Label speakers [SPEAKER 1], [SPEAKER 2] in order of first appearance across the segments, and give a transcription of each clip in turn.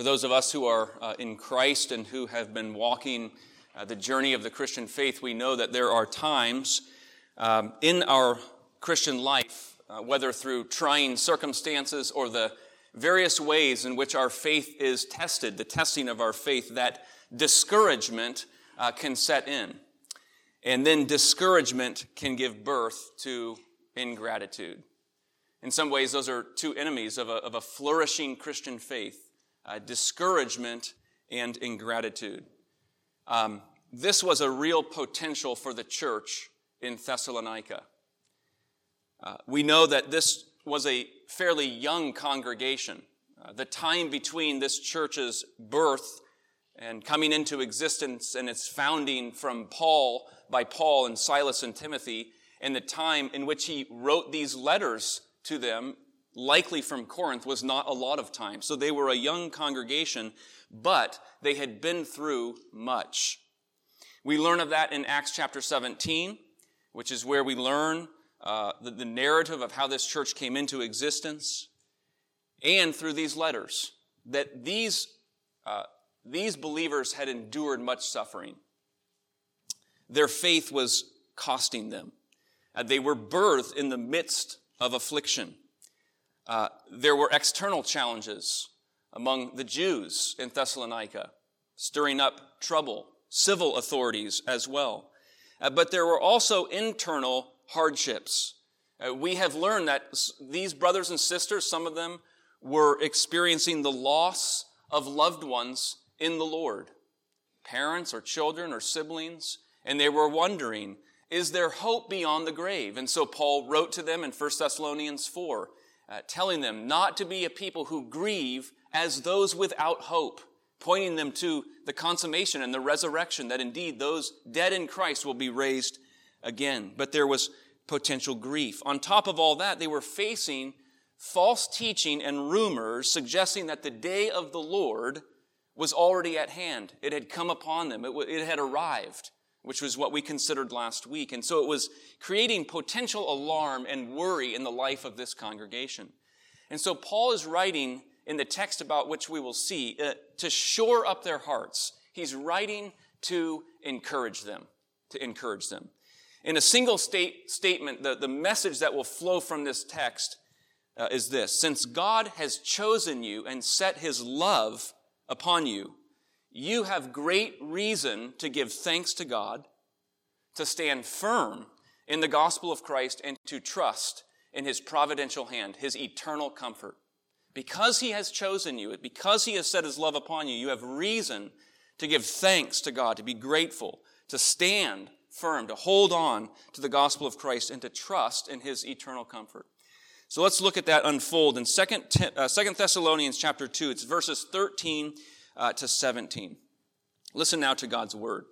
[SPEAKER 1] For those of us who are uh, in Christ and who have been walking uh, the journey of the Christian faith, we know that there are times um, in our Christian life, uh, whether through trying circumstances or the various ways in which our faith is tested, the testing of our faith, that discouragement uh, can set in. And then discouragement can give birth to ingratitude. In some ways, those are two enemies of a, of a flourishing Christian faith uh, discouragement and ingratitude. Um, this was a real potential for the church in Thessalonica. Uh, we know that this was a fairly young congregation. Uh, the time between this church's birth and coming into existence and its founding from Paul, by Paul and Silas and Timothy, and the time in which he wrote these letters to them, likely from Corinth, was not a lot of time. So they were a young congregation, but they had been through much. We learn of that in Acts chapter 17, which is where we learn uh, the, the narrative of how this church came into existence, and through these letters, that these, uh, these believers had endured much suffering. Their faith was costing them. Uh, they were birthed in the midst of affliction. Uh, there were external challenges among the Jews in Thessalonica, stirring up trouble, civil authorities as well. Uh, but there were also internal hardships. Uh, we have learned that these brothers and sisters, some of them, were experiencing the loss of loved ones in the Lord, parents or children or siblings, and they were wondering, is there hope beyond the grave? And so Paul wrote to them in 1 Thessalonians 4, uh, telling them not to be a people who grieve as those without hope, pointing them to the consummation and the resurrection that indeed those dead in Christ will be raised again. But there was potential grief. On top of all that, they were facing false teaching and rumors suggesting that the day of the Lord was already at hand. It had come upon them. It, w- it had arrived, which was what we considered last week. And so it was creating potential alarm and worry in the life of this congregation. And so Paul is writing in the text about which we will see uh, to shore up their hearts. He's writing to encourage them, to encourage them. In a single state, statement, the, the message that will flow from this text uh, is this. Since God has chosen you and set his love upon you, you have great reason to give thanks to God, to stand firm in the gospel of Christ, and to trust in his providential hand, his eternal comfort. Because he has chosen you, because he has set his love upon you, you have reason to give thanks to God, to be grateful, to stand firm, to hold on to the gospel of Christ and to trust in his eternal comfort. So let's look at that unfold in 2 uh, Thessalonians chapter 2. It's verses 13 uh, to 17. Listen now to God's word.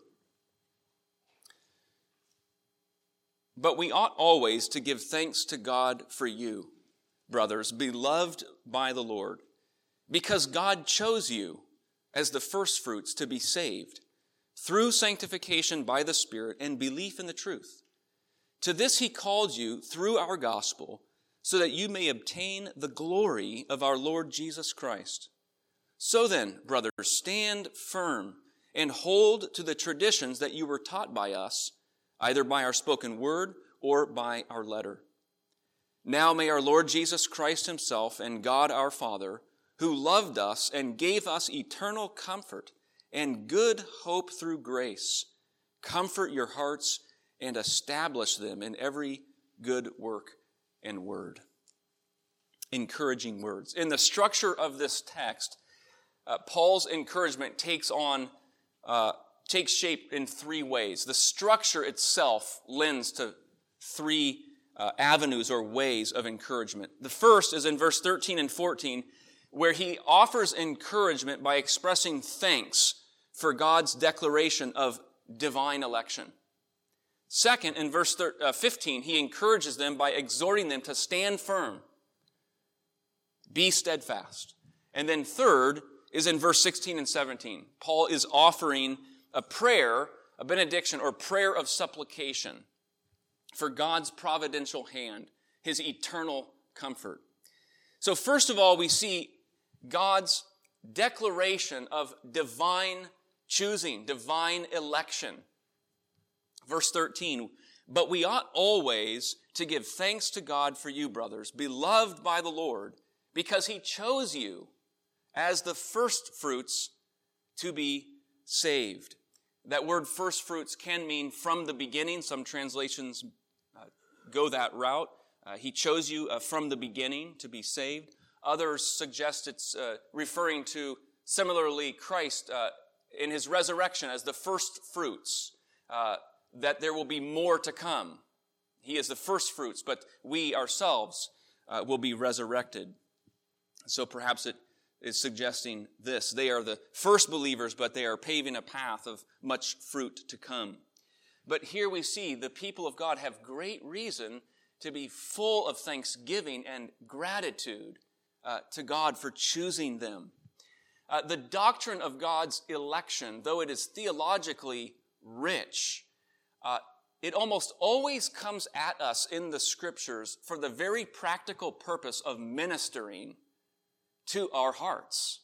[SPEAKER 1] But we ought always to give thanks to God for you, brothers, beloved by the Lord, because God chose you as the firstfruits to be saved through sanctification by the Spirit and belief in the truth. To this he called you through our gospel, so that you may obtain the glory of our Lord Jesus Christ. So then, brothers, stand firm and hold to the traditions that you were taught by us, either by our spoken word or by our letter. Now may our Lord Jesus Christ himself and God our Father, who loved us and gave us eternal comfort, and good hope through grace. Comfort your hearts and establish them in every good work and word. Encouraging words. In the structure of this text, uh, Paul's encouragement takes on, uh, takes shape in three ways. The structure itself lends to three uh, avenues or ways of encouragement. The first is in verse 13 and 14, where he offers encouragement by expressing thanks for God's declaration of divine election. Second, in verse uh, 15, he encourages them by exhorting them to stand firm, be steadfast. And then third is in verse 16 and 17. Paul is offering a prayer, a benediction, or prayer of supplication for God's providential hand, his eternal comfort. So, first of all, we see God's declaration of divine choosing, divine election. Verse 13, but we ought always to give thanks to God for you, brothers, beloved by the Lord, because he chose you as the first fruits to be saved. That word first fruits can mean from the beginning. Some translations uh, go that route. Uh, he chose you uh, from the beginning to be saved. Others suggest it's uh, referring to similarly Christ uh, in his resurrection as the first fruits, uh, that there will be more to come. He is the first fruits, but we ourselves will be resurrected. So perhaps it is suggesting this. They are the first believers, but they are paving a path of much fruit to come. But here we see the people of God have great reason to be full of thanksgiving and gratitude uh, to God for choosing them. Uh, the doctrine of God's election, though it is theologically rich, uh, it almost always comes at us in the scriptures for the very practical purpose of ministering to our hearts.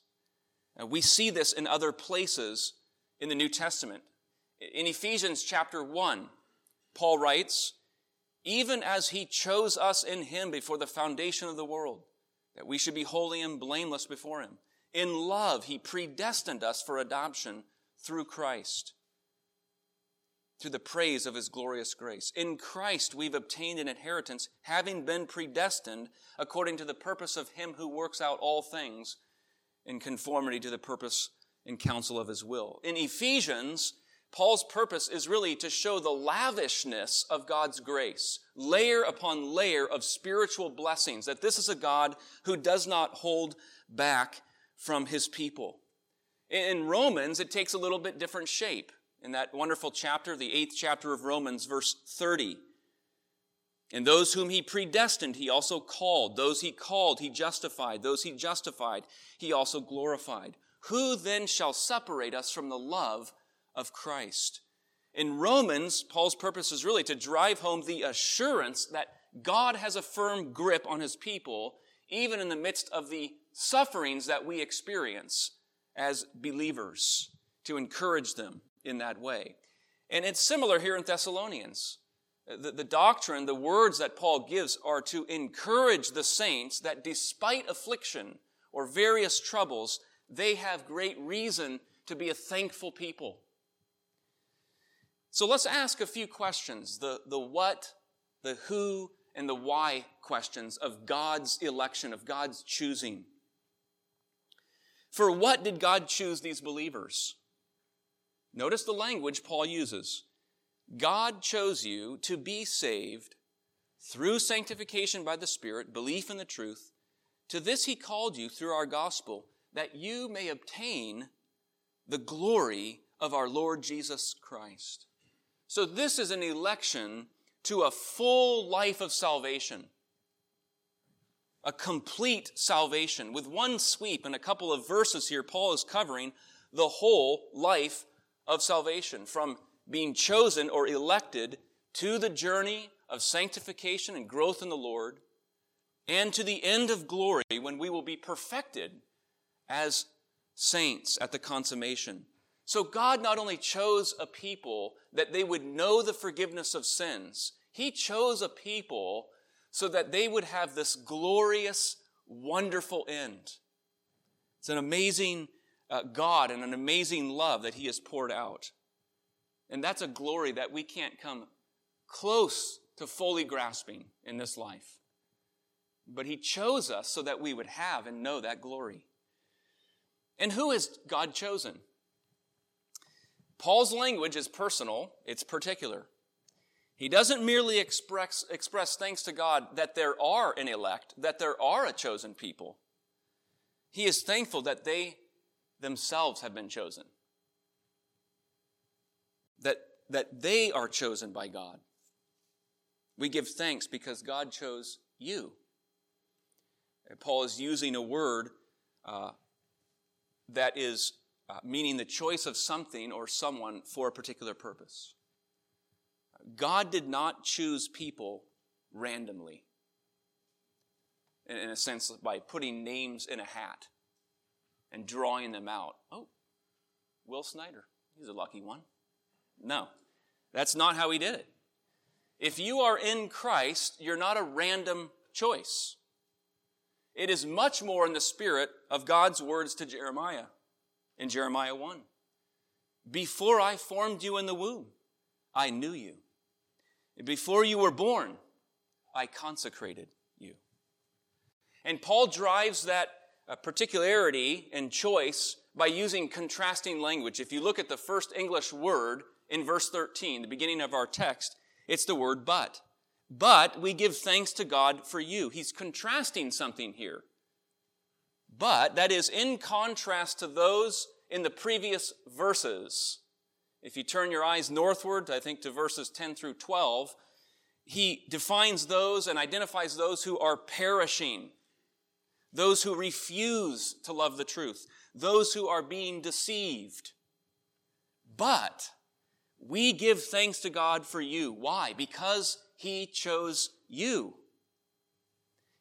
[SPEAKER 1] Uh, we see this in other places in the New Testament. In Ephesians chapter 1, Paul writes, even as he chose us in him before the foundation of the world, that we should be holy and blameless before him. In love, he predestined us for adoption through Christ, to the praise of his glorious grace. In Christ, we've obtained an inheritance, having been predestined according to the purpose of him who works out all things in conformity to the purpose and counsel of his will. In Ephesians, Paul's purpose is really to show the lavishness of God's grace, layer upon layer of spiritual blessings, that this is a God who does not hold back from his people. In Romans, it takes a little bit different shape. In that wonderful chapter, the eighth chapter of Romans, verse 30. And those whom he predestined, he also called. Those he called, he justified. Those he justified, he also glorified. Who then shall separate us from the love of Christ? In Romans, Paul's purpose is really to drive home the assurance that God has a firm grip on his people, even in the midst of the sufferings that we experience as believers to encourage them in that way. And it's similar here in Thessalonians. The, the, doctrine, the words that Paul gives are to encourage the saints that despite affliction or various troubles, they have great reason to be a thankful people. So let's ask a few questions the, the what, the who, and the why questions of God's election, of God's choosing. For what did God choose these believers? Notice the language Paul uses. God chose you to be saved through sanctification by the Spirit, belief in the truth. To this he called you through our gospel, that you may obtain the glory of our Lord Jesus Christ. So this is an election to a full life of salvation a complete salvation. With one sweep and a couple of verses here, Paul is covering the whole life of salvation from being chosen or elected to the journey of sanctification and growth in the Lord and to the end of glory when we will be perfected as saints at the consummation. So God not only chose a people that they would know the forgiveness of sins, He chose a people so that they would have this glorious, wonderful end. It's an amazing uh, God and an amazing love that He has poured out. And that's a glory that we can't come close to fully grasping in this life. But He chose us so that we would have and know that glory. And who is God chosen? Paul's language is personal, it's particular. He doesn't merely express, express thanks to God that there are an elect, that there are a chosen people. He is thankful that they themselves have been chosen. That, that they are chosen by God. We give thanks because God chose you. Paul is using a word uh, that is uh, meaning the choice of something or someone for a particular purpose. God did not choose people randomly, in a sense, by putting names in a hat and drawing them out. Oh, Will Snyder, he's a lucky one. No, that's not how he did it. If you are in Christ, you're not a random choice. It is much more in the spirit of God's words to Jeremiah in Jeremiah 1. Before I formed you in the womb, I knew you. Before you were born, I consecrated you. And Paul drives that uh, particularity and choice by using contrasting language. If you look at the first English word in verse 13, the beginning of our text, it's the word but. But we give thanks to God for you. He's contrasting something here. But, that is in contrast to those in the previous verses. If you turn your eyes northward, I think to verses 10 through 12, he defines those and identifies those who are perishing, those who refuse to love the truth, those who are being deceived. But we give thanks to God for you. Why? Because he chose you.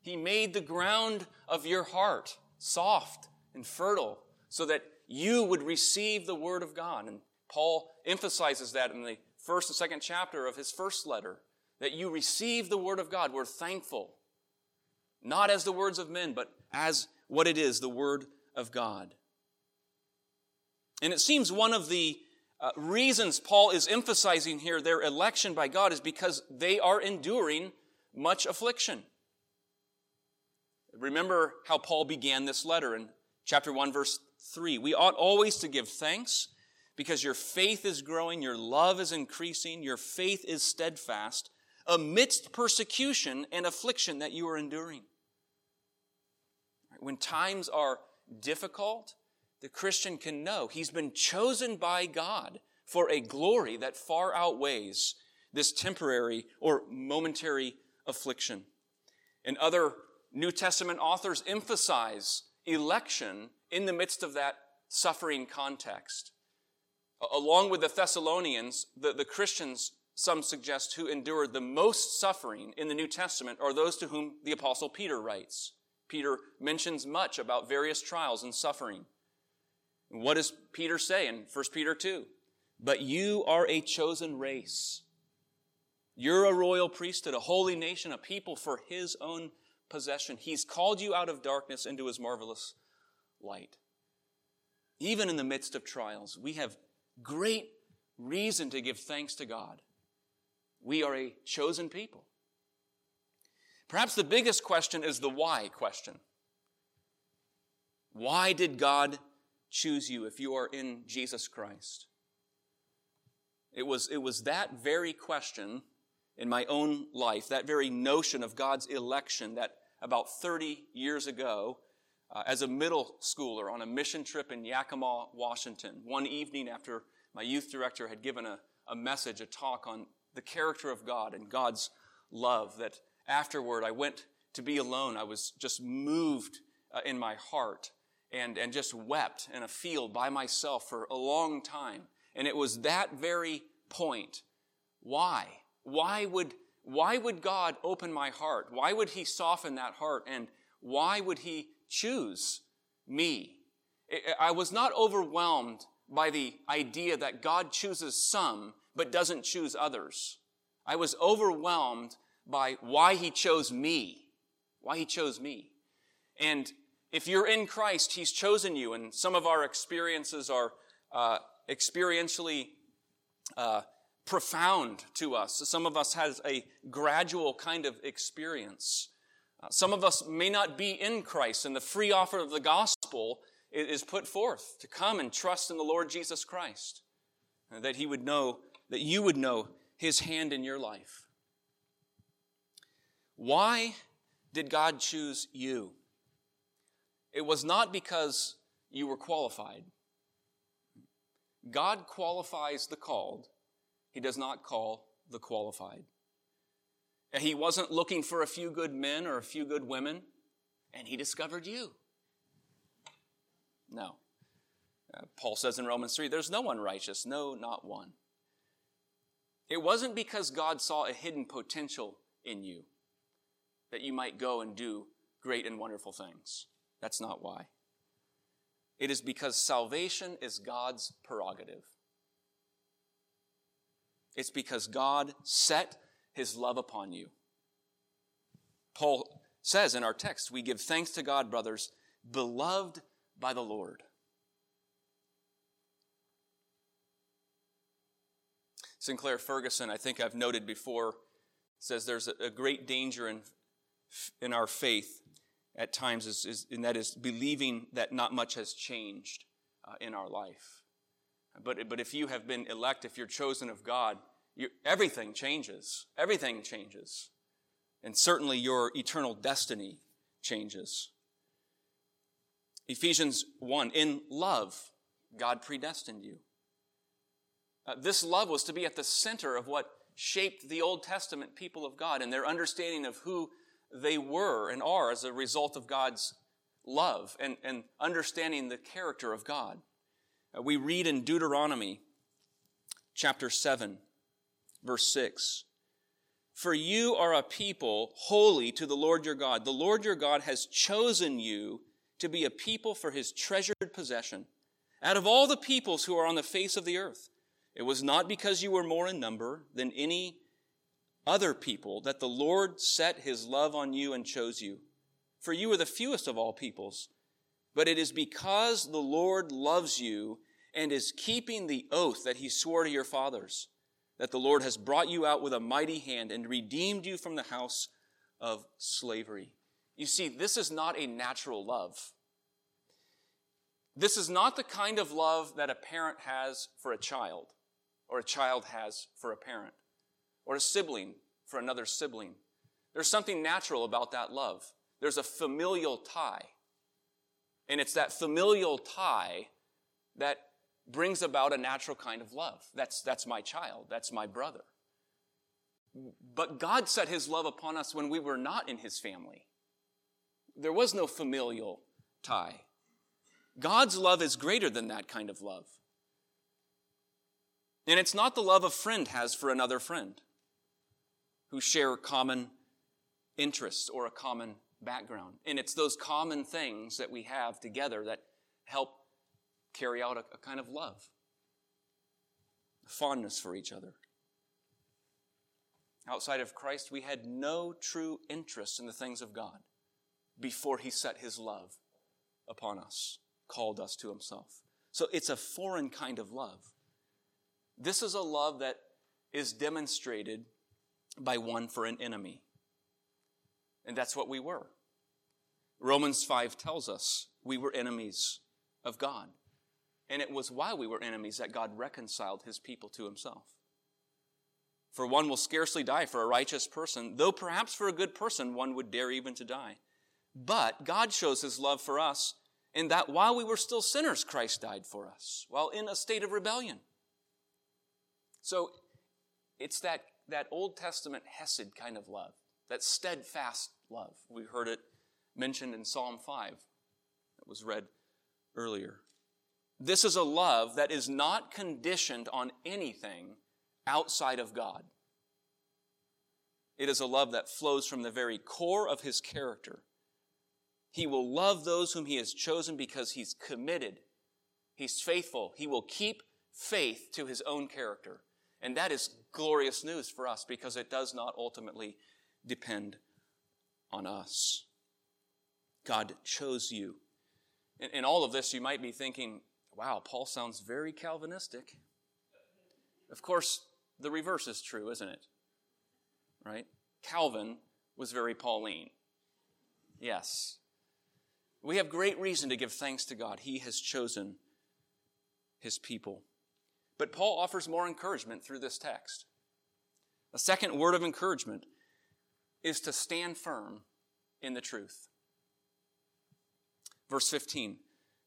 [SPEAKER 1] He made the ground of your heart soft and fertile so that you would receive the word of God. And Paul emphasizes that in the first and second chapter of his first letter that you receive the word of God. We're thankful. Not as the words of men, but as what it is, the word of God. And it seems one of the uh, reasons Paul is emphasizing here their election by God is because they are enduring much affliction. Remember how Paul began this letter in chapter 1 verse 3. We ought always to give thanks because your faith is growing, your love is increasing, your faith is steadfast amidst persecution and affliction that you are enduring. When times are difficult, the Christian can know he's been chosen by God for a glory that far outweighs this temporary or momentary affliction. And other New Testament authors emphasize election in the midst of that suffering context. Along with the Thessalonians, the, the Christians, some suggest, who endured the most suffering in the New Testament are those to whom the Apostle Peter writes. Peter mentions much about various trials and suffering. What does Peter say in 1 Peter 2? But you are a chosen race. You're a royal priesthood, a holy nation, a people for his own possession. He's called you out of darkness into his marvelous light. Even in the midst of trials, we have great reason to give thanks to God. We are a chosen people. Perhaps the biggest question is the why question. Why did God choose you if you are in Jesus Christ? It was, it was that very question in my own life, that very notion of God's election that about 30 years ago, uh, as a middle schooler on a mission trip in Yakima, Washington, one evening after my youth director had given a, a message, a talk on the character of God and God's love, that afterward I went to be alone. I was just moved uh, in my heart and, and just wept in a field by myself for a long time. And it was that very point. Why? Why would, why would God open my heart? Why would He soften that heart? And why would He choose me? I was not overwhelmed by the idea that God chooses some but doesn't choose others. I was overwhelmed by why He chose me. Why He chose me. And if you're in Christ, He's chosen you, and some of our experiences are uh, experientially uh, profound to us. Some of us has a gradual kind of experience. Uh, some of us may not be in Christ, and the free offer of the gospel is put forth to come and trust in the Lord Jesus Christ, that He would know, that you would know His hand in your life. Why did God choose you? It was not because you were qualified. God qualifies the called, He does not call the qualified. He wasn't looking for a few good men or a few good women, and He discovered you. No. Uh, Paul says in Romans 3 there's no one righteous, no, not one. It wasn't because God saw a hidden potential in you that you might go and do great and wonderful things. That's not why. It is because salvation is God's prerogative. It's because God set his love upon you. Paul says in our text, we give thanks to God, brothers, beloved by the Lord. Sinclair Ferguson, I think I've noted before, says there's a, great danger in, in our faith at times, is, is, and that is believing that not much has changed uh, in our life. But, but if you have been elect, if you're chosen of God, everything changes. Everything changes. And certainly your eternal destiny changes. Ephesians 1 In love, God predestined you. Uh, this love was to be at the center of what shaped the Old Testament people of God and their understanding of who they were and are as a result of God's love and, and understanding the character of God. Uh, we read in Deuteronomy chapter 7, verse 6. For you are a people holy to the Lord your God. The Lord your God has chosen you to be a people for his treasured possession out of all the peoples who are on the face of the earth. It was not because you were more in number than any other people that the Lord set his love on you and chose you. For you are the fewest of all peoples. But it is because the Lord loves you and is keeping the oath that he swore to your fathers that the Lord has brought you out with a mighty hand and redeemed you from the house of slavery. You see, this is not a natural love. This is not the kind of love that a parent has for a child or a child has for a parent, or a sibling for another sibling. There's something natural about that love. There's a familial tie. And it's that familial tie that brings about a natural kind of love. That's, that's my child. That's my brother. But God set his love upon us when we were not in his family. There was no familial tie. God's love is greater than that kind of love. And it's not the love a friend has for another friend who share common interests or a common background. And it's those common things that we have together that help carry out a, a kind of love, fondness for each other. Outside of Christ, we had no true interest in the things of God before He set His love upon us, called us to Himself. So it's a foreign kind of love. This is a love that is demonstrated by one for an enemy. And that's what we were. Romans 5 tells us we were enemies of God. And it was while we were enemies that God reconciled his people to himself. For one will scarcely die for a righteous person, though perhaps for a good person one would dare even to die. But God shows his love for us in that while we were still sinners, Christ died for us, while in a state of rebellion. So it's that, that Old Testament Hesed kind of love, that steadfast love. We heard it mentioned in Psalm 5 that was read earlier. This is a love that is not conditioned on anything outside of God. It is a love that flows from the very core of his character. He will love those whom he has chosen because he's committed. He's faithful. He will keep faith to his own character. And that is glorious news for us because it does not ultimately depend on us. God chose you. In, in, all of this, you might be thinking, wow, Paul sounds very Calvinistic. Of course, the reverse is true, isn't it? Right? Calvin was very Pauline. Yes. We have great reason to give thanks to God. He has chosen his people. But Paul offers more encouragement through this text. A second word of encouragement is to stand firm in the truth. Verse 15.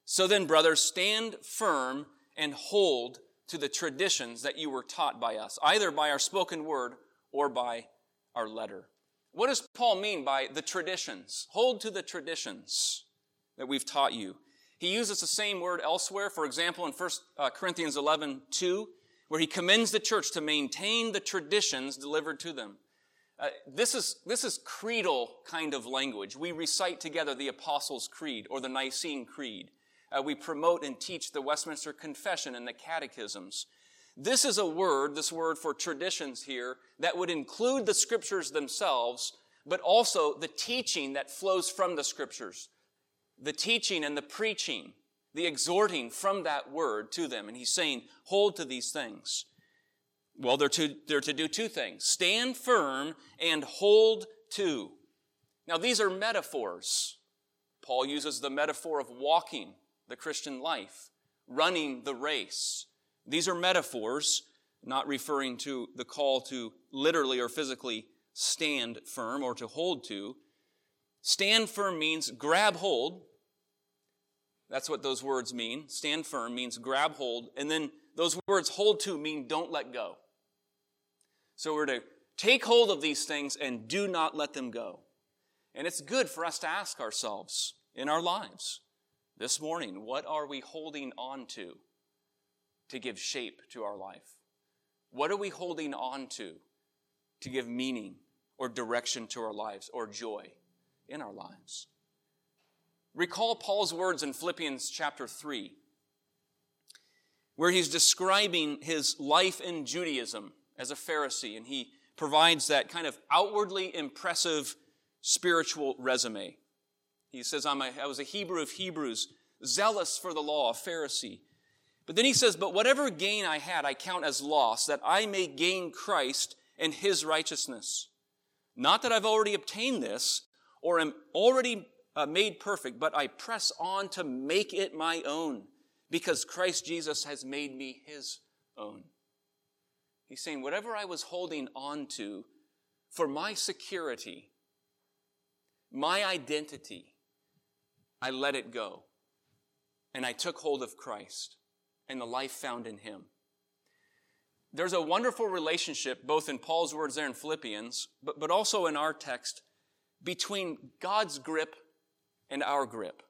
[SPEAKER 1] So then, brothers, stand firm and hold to the traditions that you were taught by us, either by our spoken word or by our letter. What does Paul mean by the traditions? Hold to the traditions that we've taught you. He uses the same word elsewhere, for example, in 1 uh, Corinthians 11, 2, where he commends the church to maintain the traditions delivered to them. Uh, this is, this is creedal kind of language. We recite together the Apostles' Creed or the Nicene Creed. Uh, we promote and teach the Westminster Confession and the catechisms. This is a word, this word for traditions here, that would include the scriptures themselves, but also the teaching that flows from the scriptures. The teaching and the preaching, the exhorting from that word to them. And he's saying, hold to these things. Well, they're to, they're to do two things. Stand firm and hold to. Now, these are metaphors. Paul uses the metaphor of walking the Christian life, running the race. These are metaphors, not referring to the call to literally or physically stand firm or to hold to. Stand firm means grab hold. That's what those words mean. Stand firm means grab hold. And then those words hold to mean don't let go. So we're to take hold of these things and do not let them go. And it's good for us to ask ourselves in our lives this morning, what are we holding on to to give shape to our life? What are we holding on to to give meaning or direction to our lives or joy in our lives? Recall Paul's words in Philippians chapter 3, where he's describing his life in Judaism as a Pharisee, and he provides that kind of outwardly impressive spiritual resume. He says, I'm a, I was a Hebrew of Hebrews, zealous for the law, a Pharisee. But then he says, But whatever gain I had, I count as loss, that I may gain Christ and his righteousness. Not that I've already obtained this or am already uh, made perfect, but I press on to make it my own because Christ Jesus has made me his own. He's saying, whatever I was holding on to for my security, my identity, I let it go. And I took hold of Christ and the life found in Him. There's a wonderful relationship, both in Paul's words there in Philippians, but, but also in our text, between God's grip and our grip.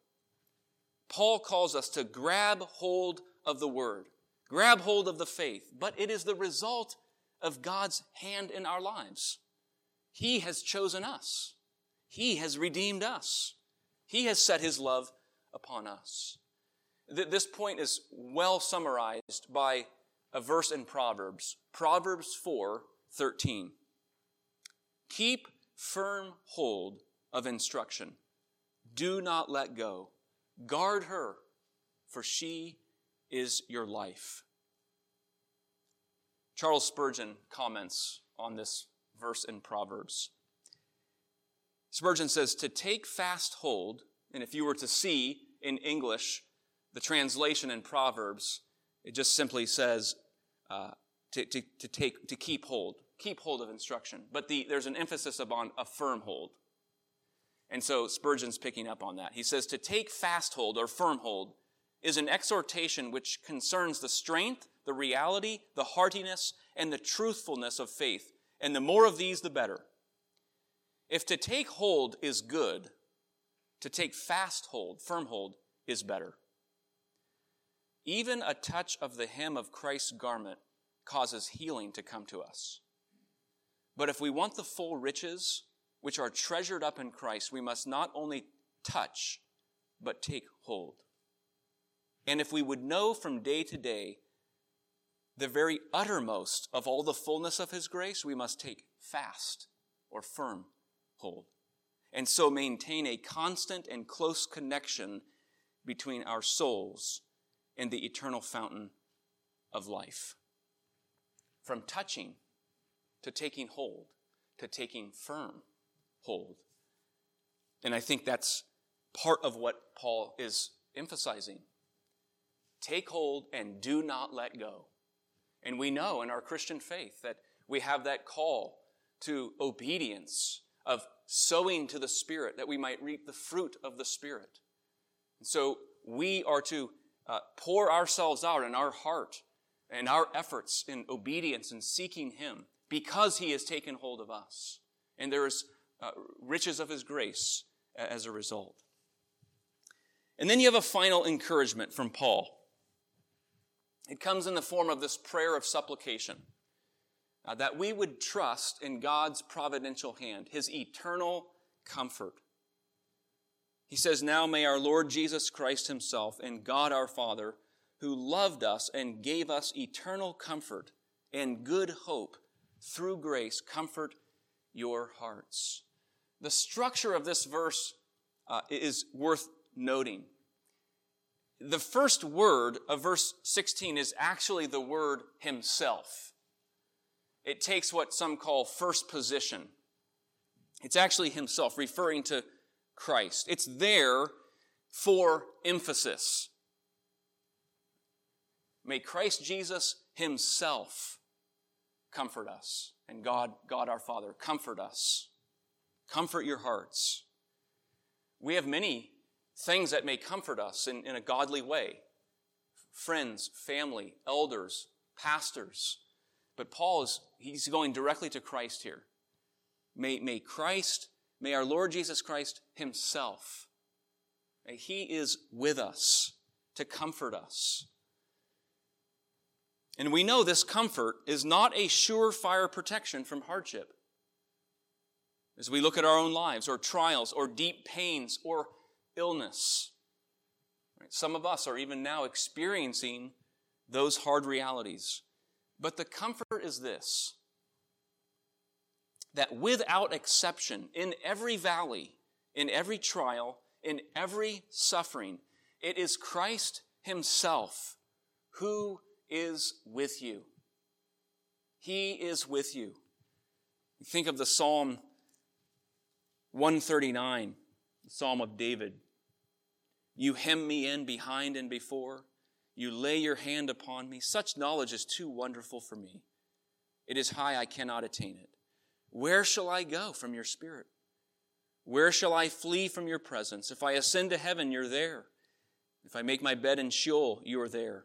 [SPEAKER 1] Paul calls us to grab hold of the Word, grab hold of the faith, but it is the result of God's hand in our lives. He has chosen us. He has redeemed us. He has set His love upon us. This point is well summarized by a verse in Proverbs, Proverbs 4 13. Keep firm hold of instruction. Do not let go. Guard her, for she is your life. Charles Spurgeon comments on this verse in Proverbs. Spurgeon says, To take fast hold, and if you were to see in English the translation in Proverbs, it just simply says uh, to, to, to, take, to keep hold, keep hold of instruction. But the, there's an emphasis upon a firm hold. And so Spurgeon's picking up on that. He says to take fast hold or firm hold is an exhortation which concerns the strength, the reality, the heartiness, and the truthfulness of faith. And the more of these, the better. If to take hold is good, to take fast hold, firm hold, is better. Even a touch of the hem of Christ's garment causes healing to come to us. But if we want the full riches which are treasured up in Christ, we must not only touch, but take hold. And if we would know from day to day the very uttermost of all the fullness of His grace, we must take fast or firm hold. And so maintain a constant and close connection between our souls and the eternal fountain of life. From touching to taking hold to taking firm hold. And I think that's part of what Paul is emphasizing. Take hold and do not let go. And we know in our Christian faith that we have that call to obedience, of sowing to the Spirit, that we might reap the fruit of the Spirit. And so we are to uh, pour ourselves out in our heart and our efforts in obedience and seeking Him because He has taken hold of us. And there is uh, riches of His grace as a result. And then you have a final encouragement from Paul. It comes in the form of this prayer of supplication uh, that we would trust in God's providential hand, His eternal comfort. He says, Now may our Lord Jesus Christ Himself and God our Father, who loved us and gave us eternal comfort and good hope through grace, comfort your hearts. The structure of this verse uh, is worth noting. The first word of verse 16 is actually the word himself. It takes what some call first position. It's actually himself, referring to Christ. It's there for emphasis. May Christ Jesus himself comfort us. And God, God our Father, comfort us. Comfort your hearts. We have many things that may comfort us in, in a godly way friends, family, elders, pastors. But Paul is, he's going directly to Christ here. May, may Christ, may our Lord Jesus Christ himself, he is with us to comfort us. And we know this comfort is not a surefire protection from hardship. As we look at our own lives, or trials, or deep pains, or illness. Some of us are even now experiencing those hard realities. But the comfort is this that without exception, in every valley, in every trial, in every suffering, it is Christ Himself who is with you. He is with you. Think of the Psalm 139, the Psalm of David. You hem me in behind and before. You lay your hand upon me. Such knowledge is too wonderful for me. It is high, I cannot attain it. Where shall I go from your spirit? Where shall I flee from your presence? If I ascend to heaven, you're there. If I make my bed in Sheol, you are there.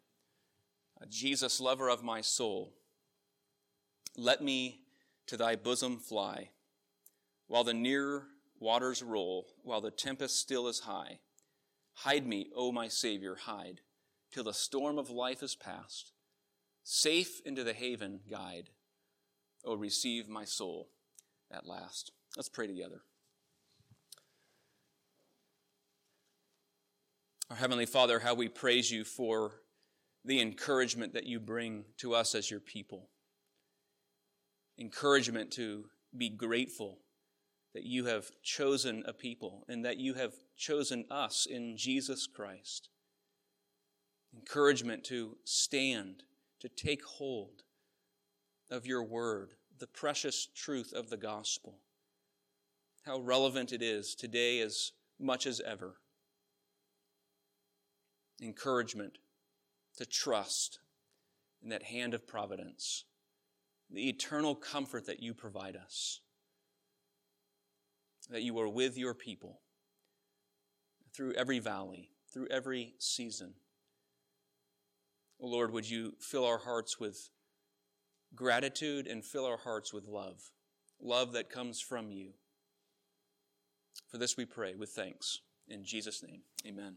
[SPEAKER 1] Jesus, lover of my soul, let me to thy bosom fly, while the near waters roll, while the tempest still is high. Hide me, O my Savior, hide, till the storm of life is past. Safe into the haven guide. O receive my soul at last. Let's pray together. Our Heavenly Father, how we praise you for the encouragement that you bring to us as your people. Encouragement to be grateful that you have chosen a people and that you have chosen us in Jesus Christ. Encouragement to stand, to take hold of your word, the precious truth of the gospel. How relevant it is today as much as ever. Encouragement to trust in that hand of providence, the eternal comfort that you provide us that you are with your people through every valley, through every season. Oh Lord, would you fill our hearts with gratitude and fill our hearts with love, love that comes from you. For this we pray with thanks. In Jesus' name, amen.